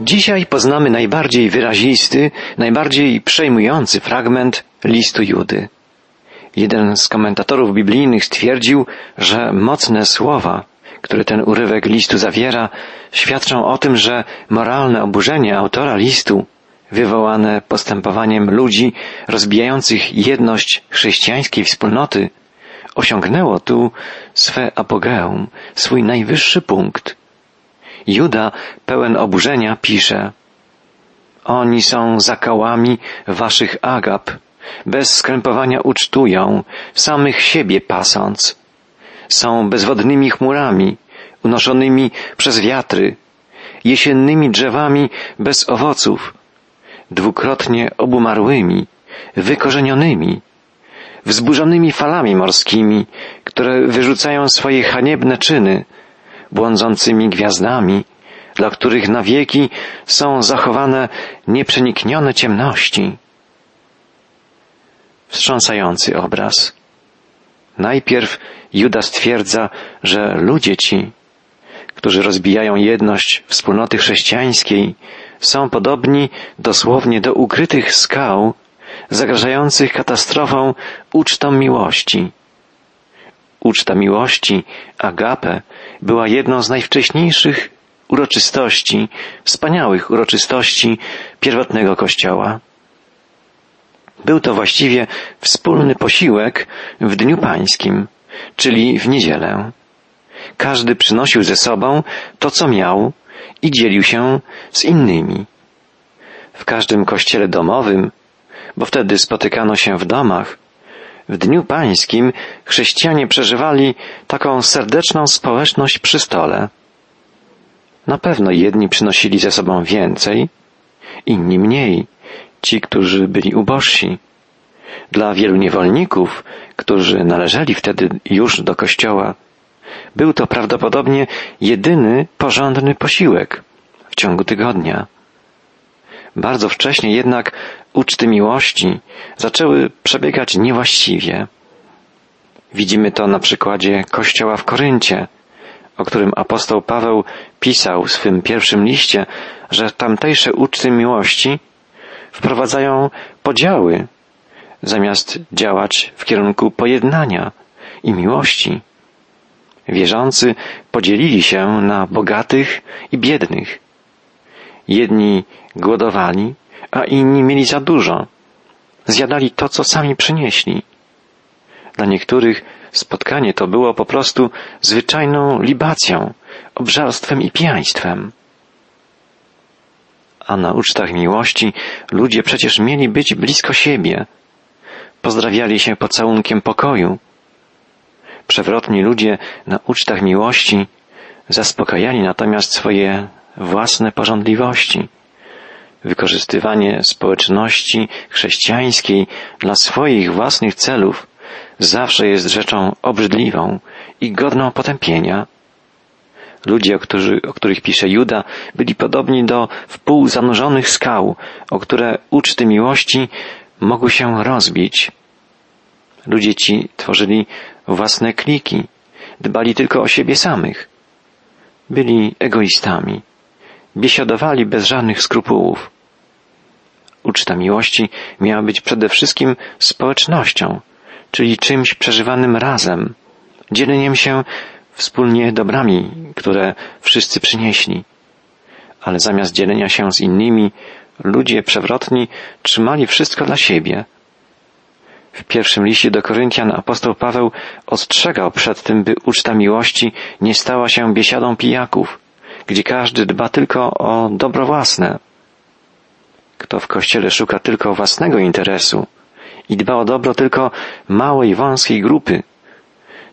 Dzisiaj poznamy najbardziej wyrazisty, najbardziej przejmujący fragment listu Judy. Jeden z komentatorów biblijnych stwierdził, że mocne słowa, które ten urywek listu zawiera, świadczą o tym, że moralne oburzenie autora listu, wywołane postępowaniem ludzi rozbijających jedność chrześcijańskiej wspólnoty, osiągnęło tu swe apogeum, swój najwyższy punkt. Juda, pełen oburzenia, pisze Oni są zakałami waszych agap, bez skrępowania ucztują, samych siebie pasąc. Są bezwodnymi chmurami, unoszonymi przez wiatry, jesiennymi drzewami bez owoców, dwukrotnie obumarłymi, wykorzenionymi, wzburzonymi falami morskimi, które wyrzucają swoje haniebne czyny, błądzącymi gwiazdami, dla których na wieki są zachowane nieprzeniknione ciemności. Wstrząsający obraz. Najpierw Juda stwierdza, że ludzie ci, którzy rozbijają jedność wspólnoty chrześcijańskiej, są podobni dosłownie do ukrytych skał, zagrażających katastrofą ucztom miłości. Uczta miłości, agape, była jedną z najwcześniejszych uroczystości, wspaniałych uroczystości pierwotnego Kościoła. Był to właściwie wspólny posiłek w Dniu Pańskim, czyli w niedzielę. Każdy przynosił ze sobą to, co miał i dzielił się z innymi. W każdym kościele domowym, bo wtedy spotykano się w domach, w Dniu Pańskim chrześcijanie przeżywali taką serdeczną społeczność przy stole. Na pewno jedni przynosili ze sobą więcej, inni mniej, ci, którzy byli ubożsi. Dla wielu niewolników, którzy należeli wtedy już do kościoła, był to prawdopodobnie jedyny porządny posiłek w ciągu tygodnia. Bardzo wcześnie jednak uczty miłości zaczęły przebiegać niewłaściwie. Widzimy to na przykładzie kościoła w Koryncie, o którym apostoł Paweł pisał w swym pierwszym liście, że tamtejsze uczty miłości wprowadzają podziały, zamiast działać w kierunku pojednania i miłości. Wierzący podzielili się na bogatych i biednych. Jedni głodowali, a inni mieli za dużo. Zjadali to, co sami przynieśli. Dla niektórych spotkanie to było po prostu zwyczajną libacją, obżarstwem i pijaństwem. A na ucztach miłości ludzie przecież mieli być blisko siebie. Pozdrawiali się pocałunkiem pokoju. Przewrotni ludzie na ucztach miłości zaspokajali natomiast swoje własne porządliwości wykorzystywanie społeczności chrześcijańskiej dla swoich własnych celów zawsze jest rzeczą obrzydliwą i godną potępienia. Ludzie, o, którzy, o których pisze Juda, byli podobni do wpół zanurzonych skał, o które uczty miłości mogły się rozbić. Ludzie ci tworzyli własne kliki, dbali tylko o siebie samych. Byli egoistami, biesiadowali bez żadnych skrupułów. Uczta miłości miała być przede wszystkim społecznością, czyli czymś przeżywanym razem, dzieleniem się wspólnie dobrami, które wszyscy przynieśli. Ale zamiast dzielenia się z innymi, ludzie przewrotni trzymali wszystko dla siebie. W pierwszym liście do Koryntian apostoł Paweł ostrzegał przed tym, by uczta miłości nie stała się biesiadą pijaków, gdzie każdy dba tylko o dobro własne. Kto w kościele szuka tylko własnego interesu i dba o dobro tylko małej, wąskiej grupy,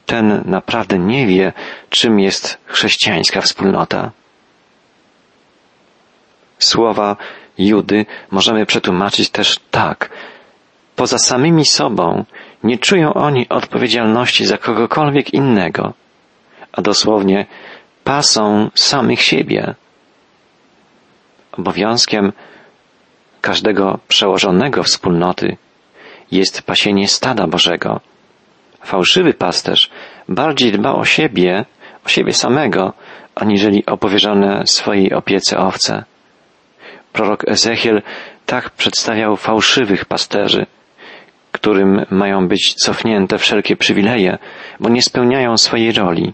ten naprawdę nie wie, czym jest chrześcijańska wspólnota. Słowa Judy możemy przetłumaczyć też tak. Poza samymi sobą nie czują oni odpowiedzialności za kogokolwiek innego, a dosłownie pasą samych siebie. Obowiązkiem każdego przełożonego wspólnoty jest pasienie stada Bożego. Fałszywy pasterz bardziej dba o siebie, o siebie samego, aniżeli o powierzone swojej opiece owce. Prorok Ezechiel tak przedstawiał fałszywych pasterzy, którym mają być cofnięte wszelkie przywileje, bo nie spełniają swojej roli.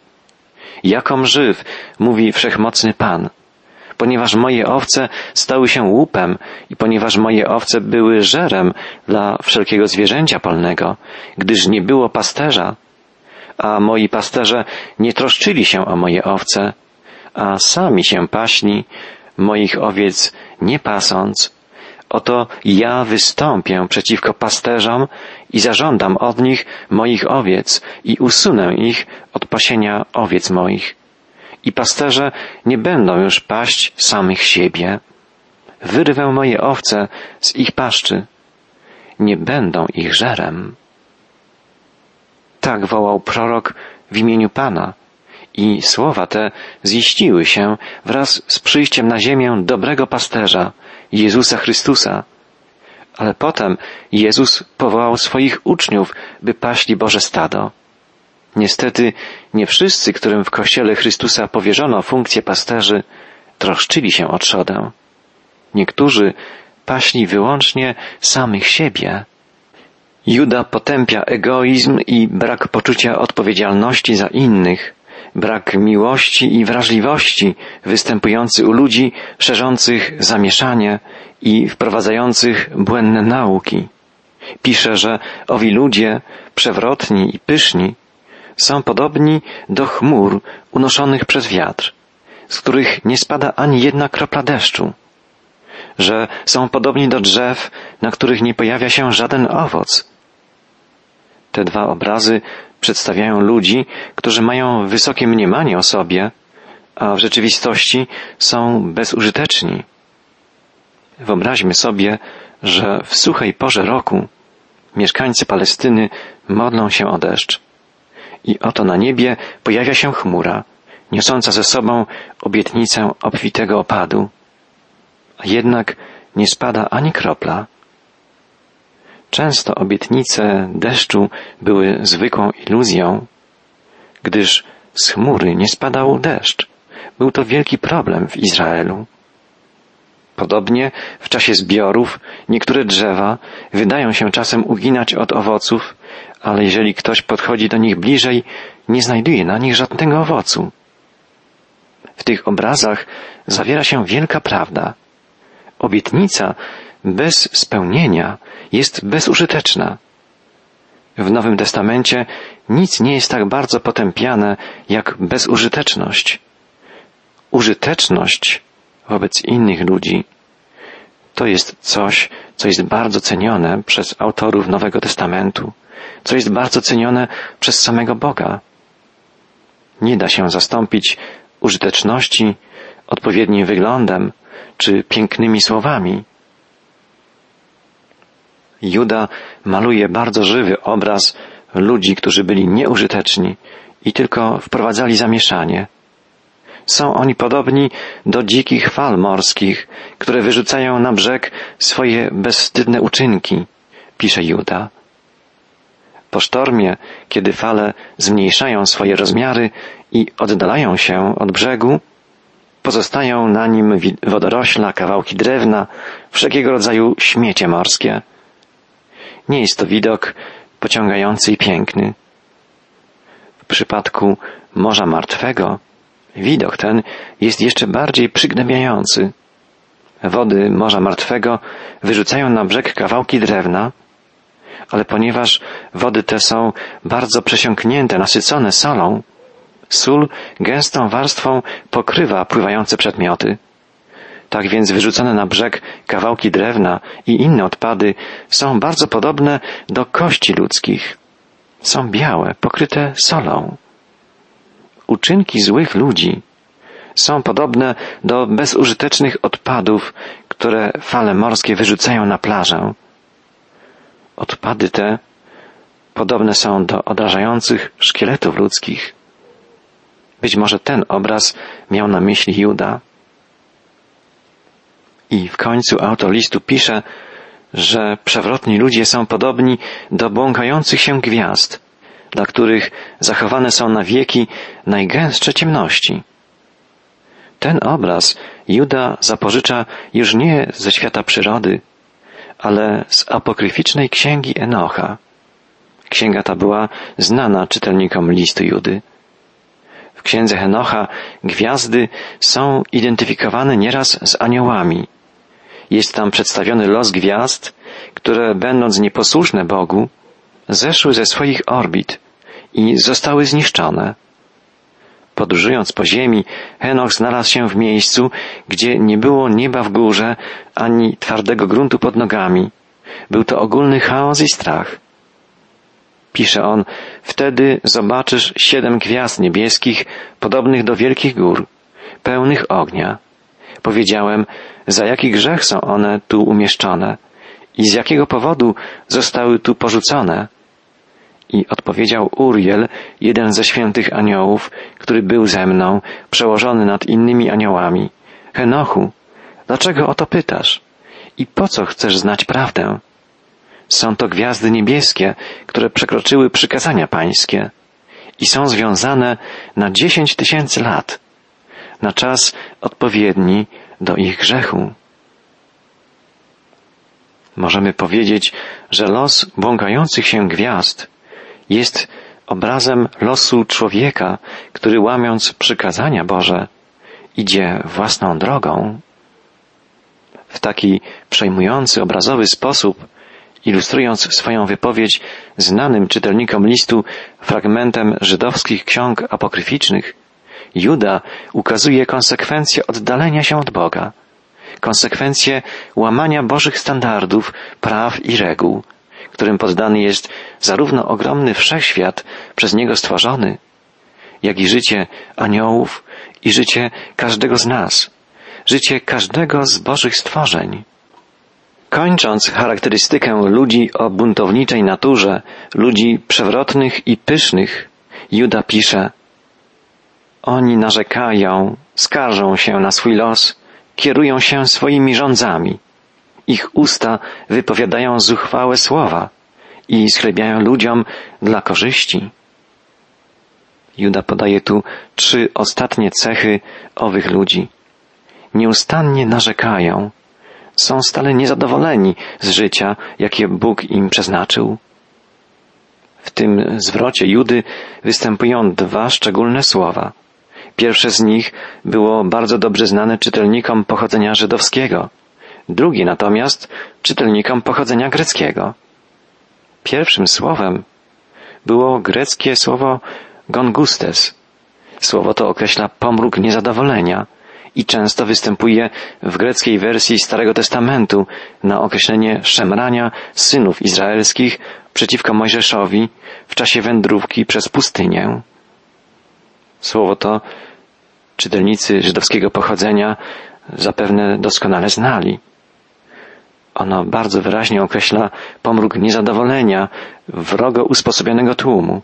Jakom żyw, mówi wszechmocny Pan, ponieważ moje owce stały się łupem i ponieważ moje owce były żerem dla wszelkiego zwierzęcia polnego, gdyż nie było pasterza, a moi pasterze nie troszczyli się o moje owce, a sami się paśni, moich owiec nie pasąc, oto ja wystąpię przeciwko pasterzom i zażądam od nich moich owiec i usunę ich od pasienia owiec moich. I pasterze nie będą już paść samych siebie. Wyrwę moje owce z ich paszczy. Nie będą ich żerem. Tak wołał prorok w imieniu Pana. I słowa te ziściły się wraz z przyjściem na ziemię dobrego pasterza, Jezusa Chrystusa. Ale potem Jezus powołał swoich uczniów, by paśli Boże stado. Niestety nie wszyscy, którym w Kościele Chrystusa powierzono funkcję pasterzy, troszczyli się o trzodę. Niektórzy paśli wyłącznie samych siebie. Juda potępia egoizm i brak poczucia odpowiedzialności za innych, brak miłości i wrażliwości występujący u ludzi szerzących zamieszanie i wprowadzających błędne nauki. Pisze, że owi ludzie, przewrotni i pyszni, są podobni do chmur unoszonych przez wiatr, z których nie spada ani jedna kropla deszczu, że są podobni do drzew, na których nie pojawia się żaden owoc. Te dwa obrazy przedstawiają ludzi, którzy mają wysokie mniemanie o sobie, a w rzeczywistości są bezużyteczni. Wyobraźmy sobie, że w suchej porze roku mieszkańcy Palestyny modlą się o deszcz. I oto na niebie pojawia się chmura, niosąca ze sobą obietnicę obfitego opadu. A jednak nie spada ani kropla. Często obietnice deszczu były zwykłą iluzją, gdyż z chmury nie spadał deszcz. Był to wielki problem w Izraelu. Podobnie w czasie zbiorów niektóre drzewa wydają się czasem uginać od owoców, ale jeżeli ktoś podchodzi do nich bliżej, nie znajduje na nich żadnego owocu. W tych obrazach zawiera się wielka prawda. Obietnica bez spełnienia jest bezużyteczna. W Nowym Testamencie nic nie jest tak bardzo potępiane jak bezużyteczność. Użyteczność wobec innych ludzi to jest coś, co jest bardzo cenione przez autorów Nowego Testamentu, co jest bardzo cenione przez samego Boga. Nie da się zastąpić użyteczności odpowiednim wyglądem czy pięknymi słowami. Juda maluje bardzo żywy obraz ludzi, którzy byli nieużyteczni i tylko wprowadzali zamieszanie. Są oni podobni do dzikich fal morskich, które wyrzucają na brzeg swoje bezwstydne uczynki, pisze Juda. Po sztormie, kiedy fale zmniejszają swoje rozmiary i oddalają się od brzegu, pozostają na nim wodorośla, kawałki drewna, wszelkiego rodzaju śmiecie morskie. Nie jest to widok pociągający i piękny. W przypadku Morza Martwego widok ten jest jeszcze bardziej przygnębiający. Wody Morza Martwego wyrzucają na brzeg kawałki drewna, ale ponieważ wody te są bardzo przesiąknięte, nasycone solą, sól gęstą warstwą pokrywa pływające przedmioty. Tak więc wyrzucone na brzeg kawałki drewna i inne odpady są bardzo podobne do kości ludzkich. Są białe, pokryte solą. Uczynki złych ludzi są podobne do bezużytecznych odpadów, które fale morskie wyrzucają na plażę. Odpady te podobne są do odrażających szkieletów ludzkich. Być może ten obraz miał na myśli Juda. I w końcu autor listu pisze, że przewrotni ludzie są podobni do błąkających się gwiazd, dla których zachowane są na wieki najgęstsze ciemności. Ten obraz Juda zapożycza już nie ze świata przyrody, ale z apokryficznej księgi Enocha. Księga ta była znana czytelnikom listu Judy. W księdze Henocha gwiazdy są identyfikowane nieraz z aniołami. Jest tam przedstawiony los gwiazd, które będąc nieposłuszne Bogu, zeszły ze swoich orbit i zostały zniszczone. Podróżując po ziemi, Henoch znalazł się w miejscu, gdzie nie było nieba w górze, ani twardego gruntu pod nogami. Był to ogólny chaos i strach. Pisze on, wtedy zobaczysz siedem gwiazd niebieskich, podobnych do wielkich gór, pełnych ognia. Powiedziałem, za jaki grzech są one tu umieszczone i z jakiego powodu zostały tu porzucone. I odpowiedział Uriel, jeden ze świętych aniołów, który był ze mną, przełożony nad innymi aniołami. Henochu, dlaczego o to pytasz? I po co chcesz znać prawdę? Są to gwiazdy niebieskie, które przekroczyły przykazania pańskie i są związane na dziesięć tysięcy lat, na czas odpowiedni do ich grzechu. Możemy powiedzieć, że los błąkających się gwiazd jest obrazem losu człowieka, który łamiąc przykazania Boże, idzie własną drogą. W taki przejmujący obrazowy sposób, ilustrując swoją wypowiedź znanym czytelnikom listu fragmentem żydowskich ksiąg apokryficznych, Juda ukazuje konsekwencje oddalenia się od Boga, konsekwencje łamania Bożych standardów, praw i reguł, którym poddany jest zarówno ogromny wszechświat przez Niego stworzony, jak i życie aniołów i życie każdego z nas, życie każdego z Bożych stworzeń. Kończąc charakterystykę ludzi o buntowniczej naturze, ludzi przewrotnych i pysznych, Juda pisze Oni narzekają, skarżą się na swój los, kierują się swoimi rządzami. Ich usta wypowiadają zuchwałe słowa i schlebiają ludziom dla korzyści. Juda podaje tu trzy ostatnie cechy owych ludzi. Nieustannie narzekają, są stale niezadowoleni z życia, jakie Bóg im przeznaczył. W tym zwrocie Judy występują dwa szczególne słowa. Pierwsze z nich było bardzo dobrze znane czytelnikom pochodzenia żydowskiego, drugie natomiast czytelnikom pochodzenia greckiego. Pierwszym słowem było greckie słowo gongustes. Słowo to określa pomruk niezadowolenia i często występuje w greckiej wersji Starego Testamentu na określenie szemrania synów izraelskich przeciwko Mojżeszowi w czasie wędrówki przez pustynię. Słowo to czytelnicy żydowskiego pochodzenia zapewne doskonale znali. Ono bardzo wyraźnie określa pomruk niezadowolenia wrogo usposobionego tłumu,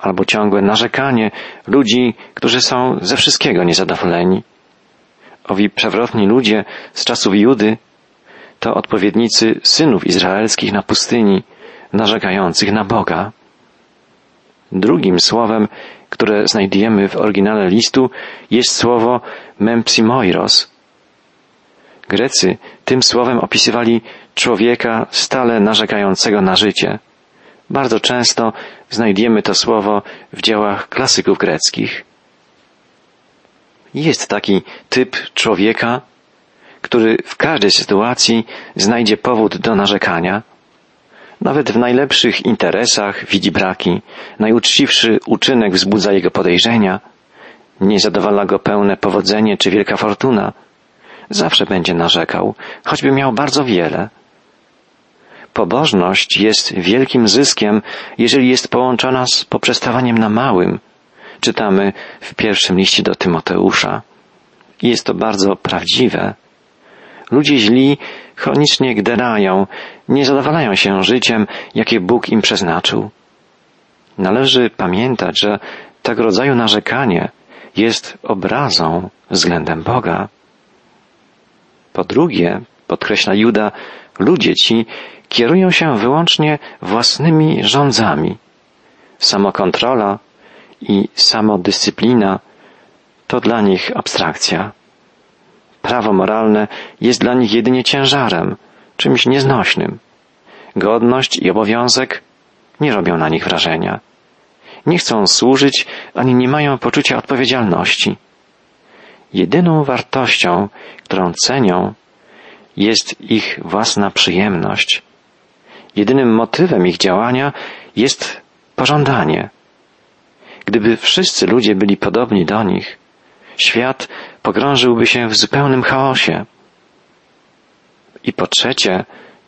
albo ciągłe narzekanie ludzi, którzy są ze wszystkiego niezadowoleni. Owi przewrotni ludzie z czasów Judy to odpowiednicy synów izraelskich na pustyni, narzekających na Boga. Drugim słowem, które znajdujemy w oryginale listu, jest słowo mempsimoiros. Grecy tym słowem opisywali człowieka stale narzekającego na życie. Bardzo często znajdziemy to słowo w dziełach klasyków greckich. Jest taki typ człowieka, który w każdej sytuacji znajdzie powód do narzekania. Nawet w najlepszych interesach widzi braki. Najuczciwszy uczynek wzbudza jego podejrzenia. Nie zadowala go pełne powodzenie czy wielka fortuna. Zawsze będzie narzekał, choćby miał bardzo wiele. Pobożność jest wielkim zyskiem, jeżeli jest połączona z poprzestawaniem na małym, czytamy w pierwszym liście do Tymoteusza. Jest to bardzo prawdziwe. Ludzie źli chronicznie gderają, nie zadowalają się życiem, jakie Bóg im przeznaczył. Należy pamiętać, że tego rodzaju narzekanie jest obrazą względem Boga. Po drugie, podkreśla Juda, ludzie ci kierują się wyłącznie własnymi rządzami. Samokontrola i samodyscyplina to dla nich abstrakcja. Prawo moralne jest dla nich jedynie ciężarem, czymś nieznośnym. Godność i obowiązek nie robią na nich wrażenia. Nie chcą służyć, ani nie mają poczucia odpowiedzialności. Jedyną wartością, którą cenią, jest ich własna przyjemność. Jedynym motywem ich działania jest pożądanie. Gdyby wszyscy ludzie byli podobni do nich, świat pogrążyłby się w zupełnym chaosie. I po trzecie,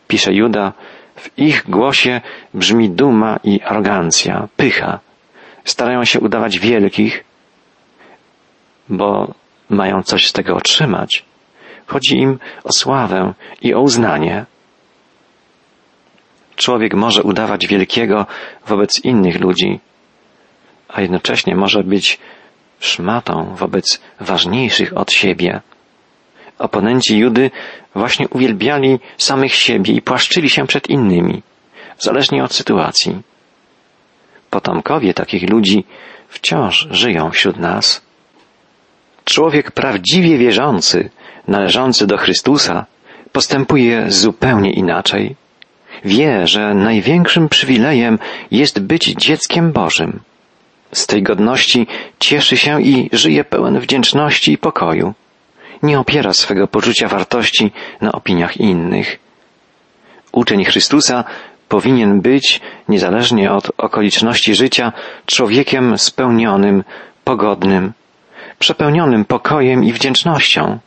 pisze Juda, w ich głosie brzmi duma i arogancja, pycha. Starają się udawać wielkich, bo mają coś z tego otrzymać. Chodzi im o sławę i o uznanie. Człowiek może udawać wielkiego wobec innych ludzi, a jednocześnie może być szmatą wobec ważniejszych od siebie. Oponenci Judy właśnie uwielbiali samych siebie i płaszczyli się przed innymi, zależnie od sytuacji. Potomkowie takich ludzi wciąż żyją wśród nas. Człowiek prawdziwie wierzący, należący do Chrystusa, postępuje zupełnie inaczej. Wie, że największym przywilejem jest być dzieckiem Bożym. Z tej godności cieszy się i żyje pełen wdzięczności i pokoju. Nie opiera swego poczucia wartości na opiniach innych. Uczeń Chrystusa powinien być, niezależnie od okoliczności życia, człowiekiem spełnionym, pogodnym, przepełnionym pokojem i wdzięcznością.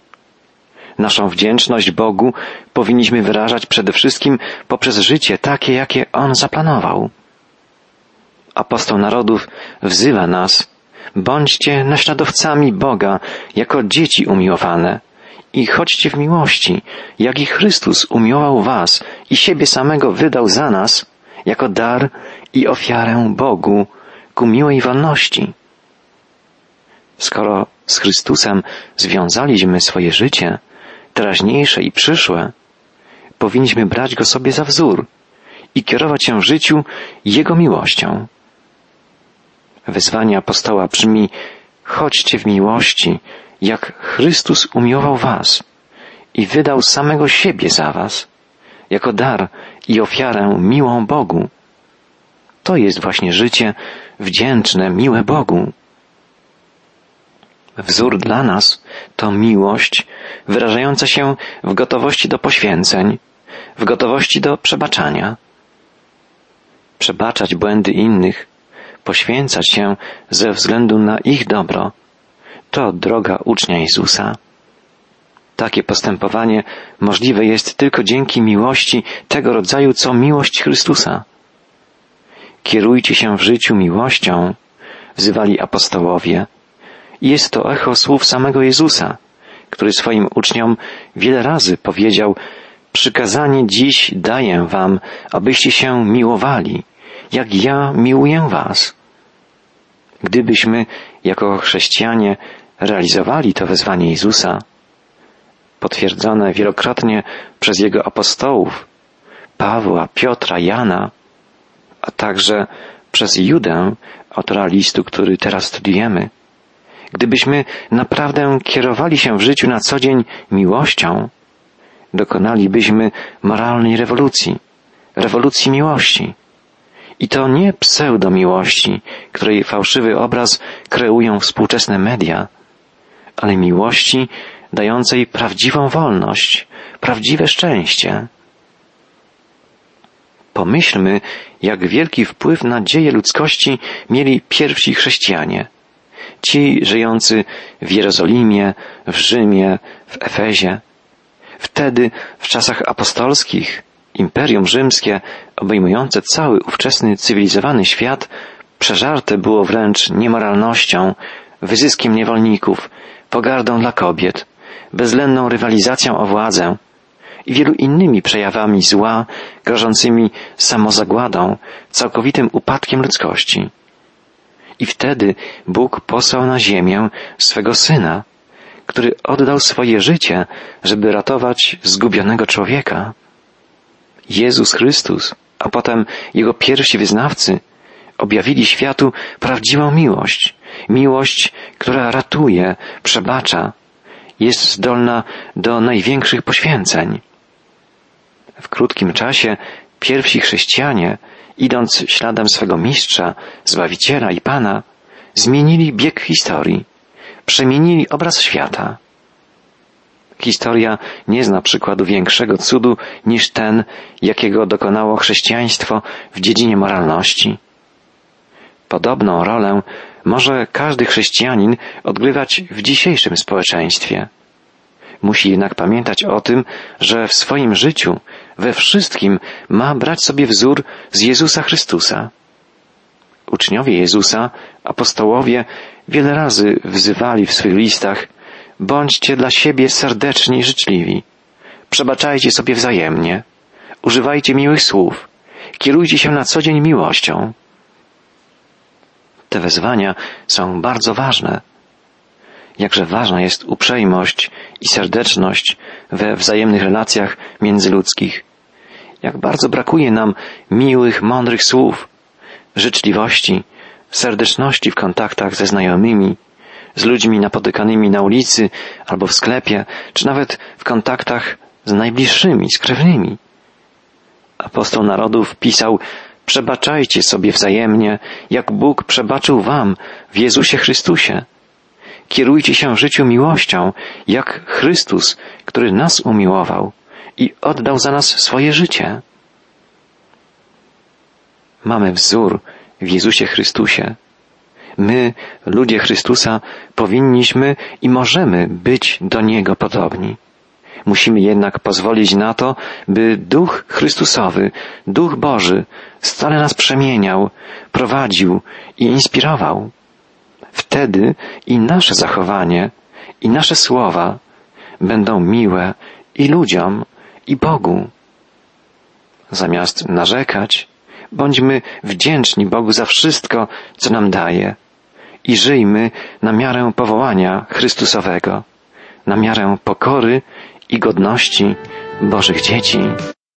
Naszą wdzięczność Bogu powinniśmy wyrażać przede wszystkim poprzez życie takie, jakie On zaplanował. Apostoł narodów wzywa nas, bądźcie naśladowcami Boga jako dzieci umiłowane i chodźcie w miłości, jak i Chrystus umiłował was i siebie samego wydał za nas jako dar i ofiarę Bogu ku miłej wolności. Skoro z Chrystusem związaliśmy swoje życie, teraźniejsze i przyszłe, powinniśmy brać go sobie za wzór i kierować się w życiu Jego miłością. Wezwanie apostoła brzmi chodźcie w miłości, jak Chrystus umiłował was i wydał samego siebie za was, jako dar i ofiarę miłą Bogu. To jest właśnie życie wdzięczne, miłe Bogu. Wzór dla nas to miłość wyrażająca się w gotowości do poświęceń, w gotowości do przebaczania. Przebaczać błędy innych, poświęcać się ze względu na ich dobro, to droga ucznia Jezusa. Takie postępowanie możliwe jest tylko dzięki miłości tego rodzaju, co miłość Chrystusa. Kierujcie się w życiu miłością, wzywali apostołowie. Jest to echo słów samego Jezusa, który swoim uczniom wiele razy powiedział, przykazanie dziś daję wam, abyście się miłowali, jak ja miłuję was. Gdybyśmy jako chrześcijanie realizowali to wezwanie Jezusa, potwierdzone wielokrotnie przez Jego apostołów, Pawła, Piotra, Jana, a także przez Judę, autora listu, który teraz studiujemy, gdybyśmy naprawdę kierowali się w życiu na co dzień miłością, dokonalibyśmy moralnej rewolucji, rewolucji miłości. I to nie pseudo-miłości, której fałszywy obraz kreują współczesne media, ale miłości dającej prawdziwą wolność, prawdziwe szczęście. Pomyślmy, jak wielki wpływ na dzieje ludzkości mieli pierwsi chrześcijanie. Ci żyjący w Jerozolimie, w Rzymie, w Efezie. Wtedy, w czasach apostolskich, Imperium Rzymskie, obejmujące cały ówczesny cywilizowany świat, przeżarte było wręcz niemoralnością, wyzyskiem niewolników, pogardą dla kobiet, bezwzględną rywalizacją o władzę i wielu innymi przejawami zła, grożącymi samozagładą, całkowitym upadkiem ludzkości. I wtedy Bóg posłał na ziemię swego Syna, który oddał swoje życie, żeby ratować zgubionego człowieka. Jezus Chrystus, a potem Jego pierwsi wyznawcy objawili światu prawdziwą miłość, miłość, która ratuje, przebacza jest zdolna do największych poświęceń. W krótkim czasie pierwsi chrześcijanie, idąc śladem swego mistrza, zbawiciela i pana, zmienili bieg historii, przemienili obraz świata. Historia nie zna przykładu większego cudu niż ten, jakiego dokonało chrześcijaństwo w dziedzinie moralności. Podobną rolę może każdy chrześcijanin odgrywać w dzisiejszym społeczeństwie. Musi jednak pamiętać o tym, że w swoim życiu, we wszystkim ma brać sobie wzór z Jezusa Chrystusa. Uczniowie Jezusa, apostołowie, wiele razy wzywali w swych listach Bądźcie dla siebie serdeczni i życzliwi. Przebaczajcie sobie wzajemnie. Używajcie miłych słów. Kierujcie się na co dzień miłością. Te wezwania są bardzo ważne. Jakże ważna jest uprzejmość i serdeczność we wzajemnych relacjach międzyludzkich. Jak bardzo brakuje nam miłych, mądrych słów, życzliwości, serdeczności w kontaktach ze znajomymi, z ludźmi napotykanymi na ulicy albo w sklepie, czy nawet w kontaktach z najbliższymi, z krewnymi. Apostoł narodów pisał, przebaczajcie sobie wzajemnie, jak Bóg przebaczył wam w Jezusie Chrystusie. Kierujcie się w życiu miłością, jak Chrystus, który nas umiłował i oddał za nas swoje życie. Mamy wzór w Jezusie Chrystusie. My, ludzie Chrystusa, powinniśmy i możemy być do Niego podobni. Musimy jednak pozwolić na to, by Duch Chrystusowy, Duch Boży stale nas przemieniał, prowadził i inspirował. Wtedy i nasze zachowanie, i nasze słowa będą miłe i ludziom, i Bogu. Zamiast narzekać, bądźmy wdzięczni Bogu za wszystko, co nam daje i żyjmy na miarę powołania Chrystusowego, na miarę pokory i godności Bożych dzieci.